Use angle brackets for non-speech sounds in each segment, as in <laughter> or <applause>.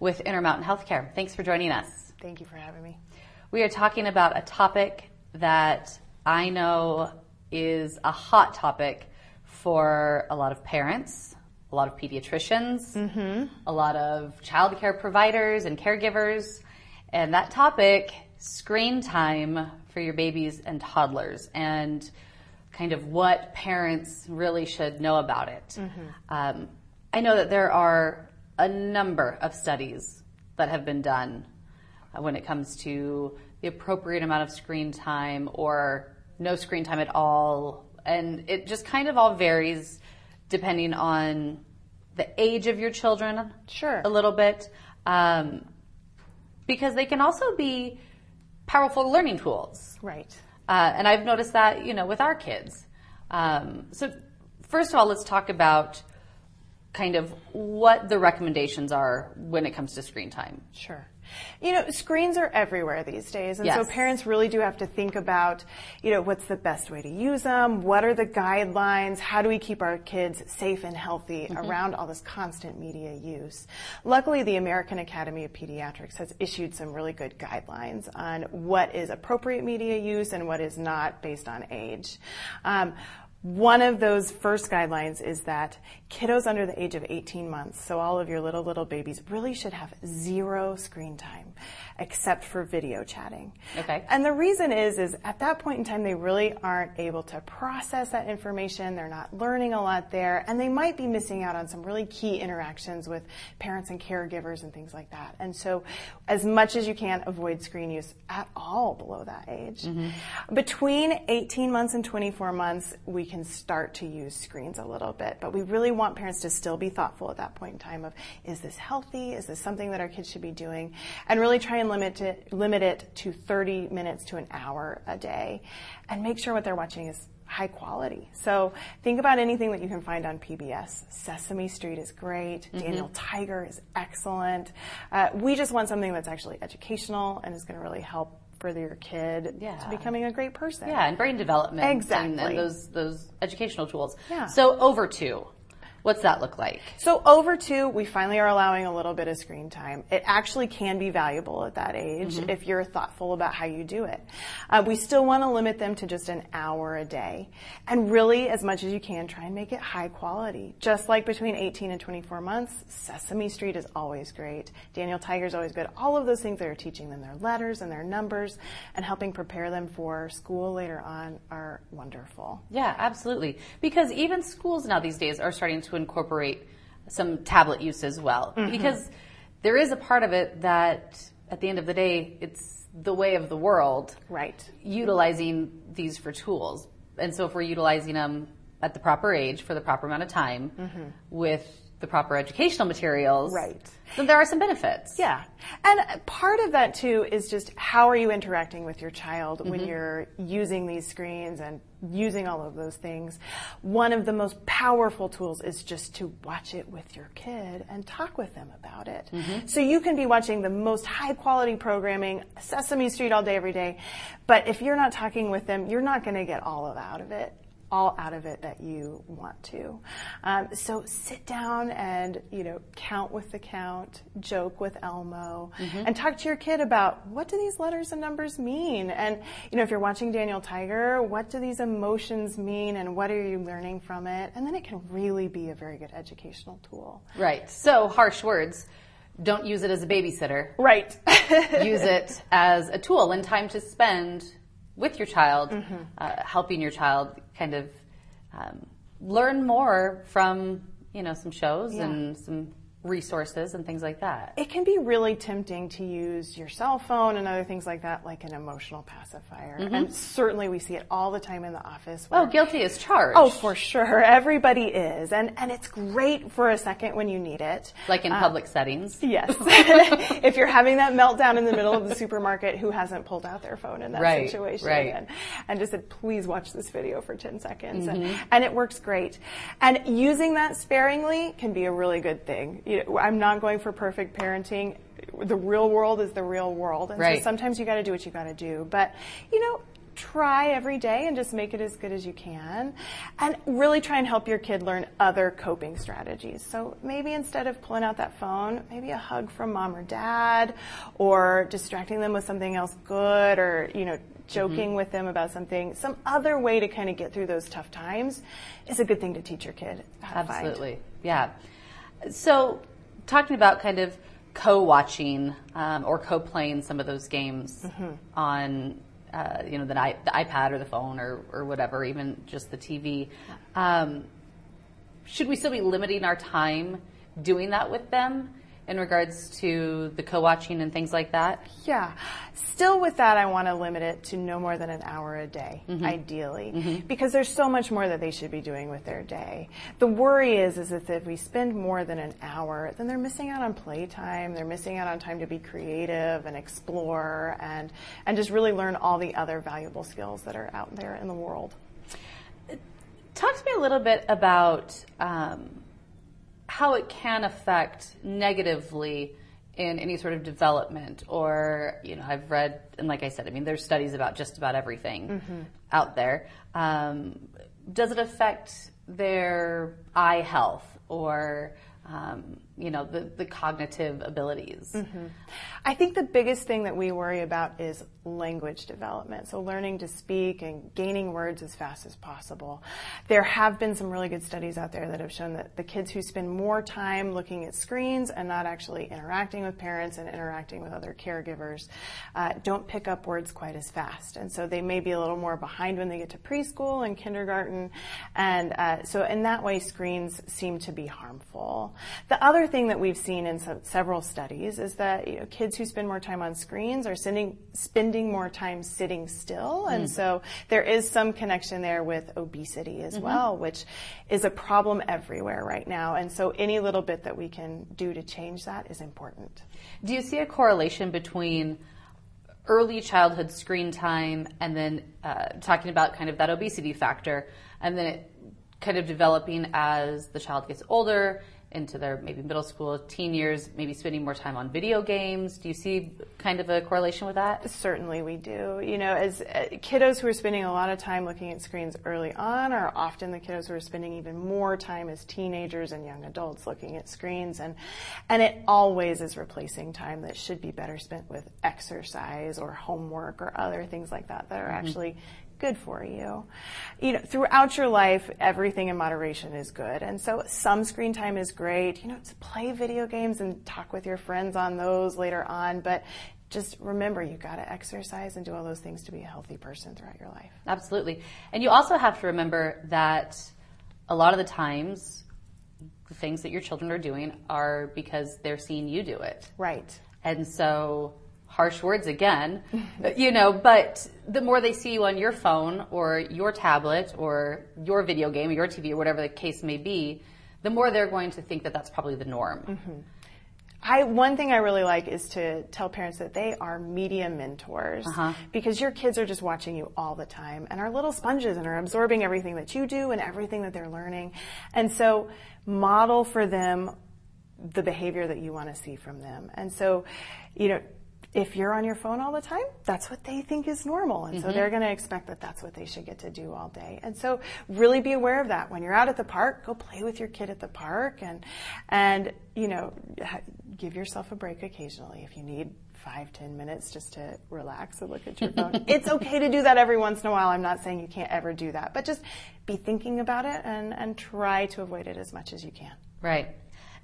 with Intermountain Healthcare. Thanks for joining us. Thank you for having me. We are talking about a topic that I know is a hot topic for a lot of parents, a lot of pediatricians, a lot of childcare providers and caregivers, and that topic, screen time for your babies and toddlers, and kind of what parents really should know about it. Um, I know that there are a number of studies that have been done uh, when it comes to the appropriate amount of screen time or no screen time at all. And it just kind of all varies depending on the age of your children Sure. a little bit. Um, because they can also be powerful learning tools. Right. Uh, and I've noticed that, you know, with our kids. Um, so, first of all, let's talk about kind of what the recommendations are when it comes to screen time. Sure. You know, screens are everywhere these days, and so parents really do have to think about, you know, what's the best way to use them? What are the guidelines? How do we keep our kids safe and healthy around all this constant media use? Luckily, the American Academy of Pediatrics has issued some really good guidelines on what is appropriate media use and what is not based on age. Um, one of those first guidelines is that kiddos under the age of 18 months, so all of your little, little babies, really should have zero screen time except for video chatting. Okay. And the reason is, is at that point in time, they really aren't able to process that information. They're not learning a lot there, and they might be missing out on some really key interactions with parents and caregivers and things like that. And so, as much as you can, avoid screen use at all below that age. Mm-hmm. Between 18 months and 24 months, we can start to use screens a little bit, but we really want parents to still be thoughtful at that point in time of, is this healthy? Is this something that our kids should be doing? And really try and limit it, limit it to 30 minutes to an hour a day and make sure what they're watching is high quality. So think about anything that you can find on PBS. Sesame Street is great. Daniel Tiger is excellent. Uh, we just want something that's actually educational and is going to really help further your kid Yeah. to becoming a great person. Yeah, and brain development. and- Exactly. And, those, those educational tools. Yeah. So, over two, what's that look like? So over two, we finally are allowing a little bit of screen time. It actually can be valuable at that age if you're thoughtful about how you do it. Uh, we still want to limit them to just an hour a day. And really, as much as you can, try and make it high quality. Just like between 18 and 24 months, Sesame Street is always great. Daniel Tiger is always good. All of those things that are teaching them their letters and their numbers and helping prepare them for school later on are wonderful. Yeah, absolutely. Because even schools now these days are starting to incorporate some tablet use as well. Mm-hmm. Because there is a part of it that at the end of the day, it's the way of the world Right. utilizing these for tools. And so if we're utilizing them at the proper age for the proper amount of time mm-hmm. with the proper educational materials, Right. then there are some benefits. Yeah. And part of that too is just how are you interacting with your child when mm-hmm. you're using these screens and using all of those things. One of the most powerful tools is just to watch it with your kid and talk with them about it. Mm-hmm. So you can be watching the most high quality programming, Sesame Street all day, every day. But if you're not talking with them, you're not going to get all of out of it all out of it that you want to. Um, so sit down and you know count with the count, joke with Elmo, and talk to your kid about what do these letters and numbers mean, and you know if you're watching Daniel Tiger, what do these emotions mean, and what are you learning from it, and then it can really be a very good educational tool. Right. So harsh words. Don't use it as a babysitter. Right. <laughs> use it as a tool and time to spend with your child, uh, helping your child kind of um, learn more from you know some shows Yeah. and some resources and things like that. It can be really tempting to use your cell phone and other things like that, like an emotional pacifier. Mm-hmm. And certainly we see it all the time in the office. oh, guilty as charged. Oh, for sure. Everybody is. And, and it's great for a second when you need it. Like in uh, public settings. Yes. <laughs> <laughs> if you're having that meltdown in the middle of the supermarket, who hasn't pulled out their phone in that right, situation? Right. And, and just said, please watch this video for 10 seconds. Mm-hmm. And, and it works great. And using that sparingly can be a really good thing you know, I'm not going for perfect parenting. The real world is the real world. And right. so sometimes you got to do what you got to do. But, you know, try every day and just make it as good as you can. And really try and help your kid learn other coping strategies. So maybe instead of pulling out that phone, maybe a hug from mom or dad, or distracting them with something else good, or, you know, joking mm-hmm. with them about something, some other way to kind of get through those tough times is a good thing to teach your kid. Absolutely. Yeah. So, talking about kind of co-watching um, or co-playing some of those games mm-hmm. on, uh, you know, the, the, iPad or the phone or, or whatever, even just the TV. Um, should we still be limiting our time doing that with them? In regards to the co-watching and things like that? Yeah. Still with that, I want to limit it to no more than an hour a day, mm-hmm. ideally, mm-hmm. because there's so much more that they should be doing with their day. The worry is, is that if we spend more than an hour, then they're missing out on playtime. They're missing out on time to be creative and explore and, and just really learn all the other valuable skills that are out there in the world. Talk to me a little bit about um, how it can affect negatively in any sort of development or you know i've read and like i said i mean there's studies about just about everything mm-hmm. out there um, does it affect their eye health or um, you know, the, the cognitive abilities. Mm-hmm. I think the biggest thing that we worry about is language development. So learning to speak and gaining words as fast as possible. There have been some really good studies out there that have shown that the kids who spend more time looking at screens and not actually interacting with parents and interacting with other caregivers uh, don't pick up words quite as fast. And so they may be a little more behind when they get to preschool and kindergarten. And uh, so in that way, screens seem to be harmful. The other thing that we've seen in some, several studies is that you know, kids who spend more time on screens are sending, spending more time sitting still. And mm. so there is some connection there with obesity as mm-hmm. well, which is a problem everywhere right now. And so any little bit that we can do to change that is important. Do you see a correlation between early childhood screen time and then uh, talking about kind of that obesity factor and then it kind of developing as the child gets older into their maybe middle school, teen years, maybe spending more time on video games? Do you see kind of a correlation with that? Certainly we do. You know, as uh, kiddos who are spending a lot of time looking at screens early on are often the kiddos who are spending even more time as teenagers and young adults looking at screens and and it always is replacing time that should be better spent with exercise or homework or other things like that that are mm-hmm. actually good for you. You know, throughout your life, everything in moderation is good. And so some screen time is great. You know, to play video games and talk with your friends on those later on, but just remember you've got to exercise and do all those things to be a healthy person throughout your life. Absolutely. And you also have to remember that a lot of the times the things that your children are doing are because they're seeing you do it. Right. And so harsh words again, <laughs> you know, but the more they see you on your phone or your tablet or your video game or your TV or whatever the case may be, the more they're going to think that that's probably the norm. Mm-hmm. I, one thing I really like is to tell parents that they are media mentors uh-huh. because your kids are just watching you all the time and are little sponges and are absorbing everything that you do and everything that they're learning. And so model for them the behavior that you want to see from them. And so, you know, if you're on your phone all the time, that's what they think is normal. And mm-hmm. so they're going to expect that that's what they should get to do all day. And so really be aware of that. When you're out at the park, go play with your kid at the park and, and, you know, give yourself a break occasionally if you need five, ten minutes just to relax and look at your phone. <laughs> it's okay to do that every once in a while. I'm not saying you can't ever do that, but just be thinking about it and, and try to avoid it as much as you can. Right.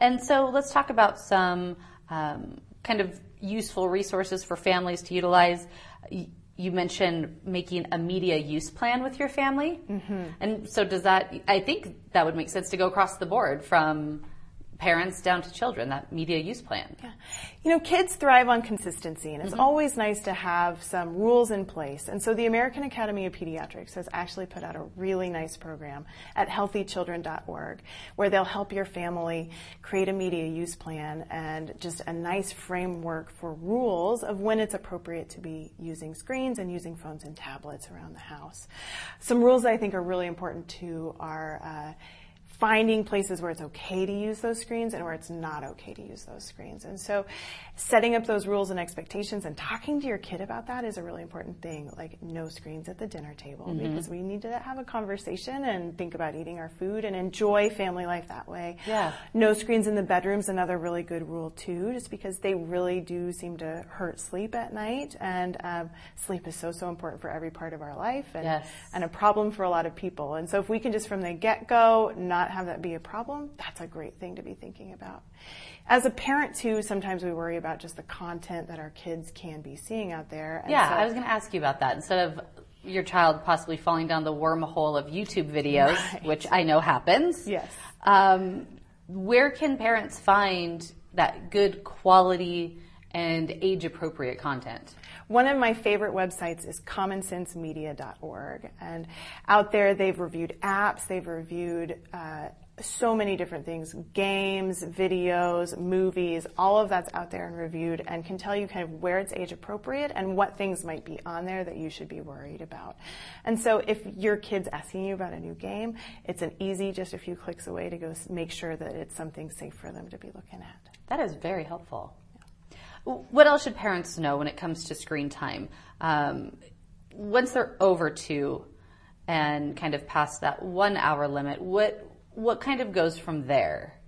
And so let's talk about some um, kind of useful resources for families to utilize. You mentioned making a media use plan with your family. Mm-hmm. And so does that, I think that would make sense to go across the board from parents down to children, that media use plan. Yeah. You know, kids thrive on consistency, and it's mm-hmm. always nice to have some rules in place. And so the American Academy of Pediatrics has actually put out a really nice program at healthychildren.org where they'll help your family create a media use plan and just a nice framework for rules of when it's appropriate to be using screens and using phones and tablets around the house. Some rules I think are really important too are uh, finding places where it's okay to use those screens and where it's not okay to use those screens. And so setting up those rules and expectations and talking to your kid about that is a really important thing. Like no screens at the dinner table mm-hmm. because we need to have a conversation and think about eating our food and enjoy family life that way. Yeah. No screens in the bedroom's another really good rule too, just because they really do seem to hurt sleep at night and um, sleep is so, so important for every part of our life and, yes. and a problem for a lot of people. And so if we can just from the get-go not have that be a problem, that's a great thing to be thinking about. As a parent too, sometimes we worry about just the content that our kids can be seeing out there. And yeah, so, I was going to ask you about that. Instead of your child possibly falling down the wormhole of YouTube videos, right. which I know happens. Yes. Um, where can parents find that good quality and age appropriate content? One of my favorite websites is commonsensemedia.org. And out there, they've reviewed apps, they've reviewed uh, so many different things games, videos, movies, all of that's out there and reviewed and can tell you kind of where it's age appropriate and what things might be on there that you should be worried about. And so if your kid's asking you about a new game, it's an easy, just a few clicks away to go make sure that it's something safe for them to be looking at. That is very helpful. What else should parents know when it comes to screen time? Um, once they're over two and kind of past that one hour limit, what what kind of goes from there?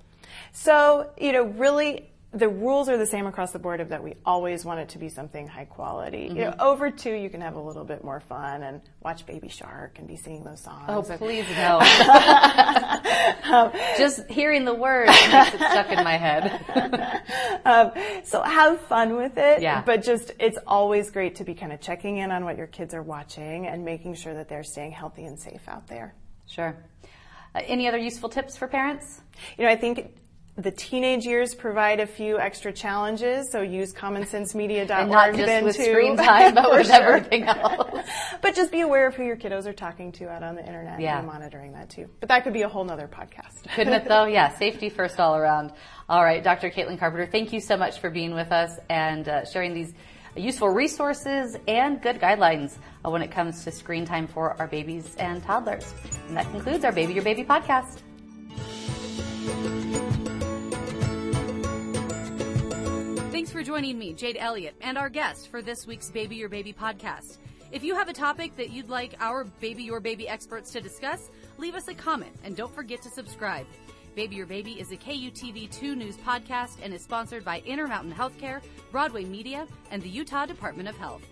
So, you know, really the rules are the same across the board of that we always want it to be something high quality. Mm-hmm. You know, mm-hmm. over two, you can have a little bit more fun and watch Baby Shark and be singing those songs. Oh, please no. <laughs> um, Just hearing the words makes it stuck in my head. <laughs> um, so have fun with it. Yeah. But just, it's always great to be kind of checking in on what your kids are watching and making sure that they're staying healthy and safe out there. Sure. Uh, any other useful tips for parents? You know, I think the teenage years provide a few extra challenges, so use commonsensemedia.org and not just with too. screen <laughs> time, but with sure. everything else. <laughs> but just be aware of who your kiddos are talking to out on the internet yeah. and monitoring that too. But that could be a whole nother podcast. <laughs> Couldn't it though? Yeah, safety first all around. All right, Dr. Caitlin Carpenter, thank you so much for being with us and uh, sharing these useful resources and good guidelines uh, when it comes to screen time for our babies and toddlers. And that concludes our Baby Your Baby podcast. For joining me, Jade Elliott, and our guest for this week's Baby Your Baby podcast. If you have a topic that you'd like our Baby Your Baby experts to discuss, leave us a comment and don't forget to subscribe. Baby Your Baby is a KUTV2 news podcast and is sponsored by Intermountain Healthcare, Broadway Media, and the Utah Department of Health.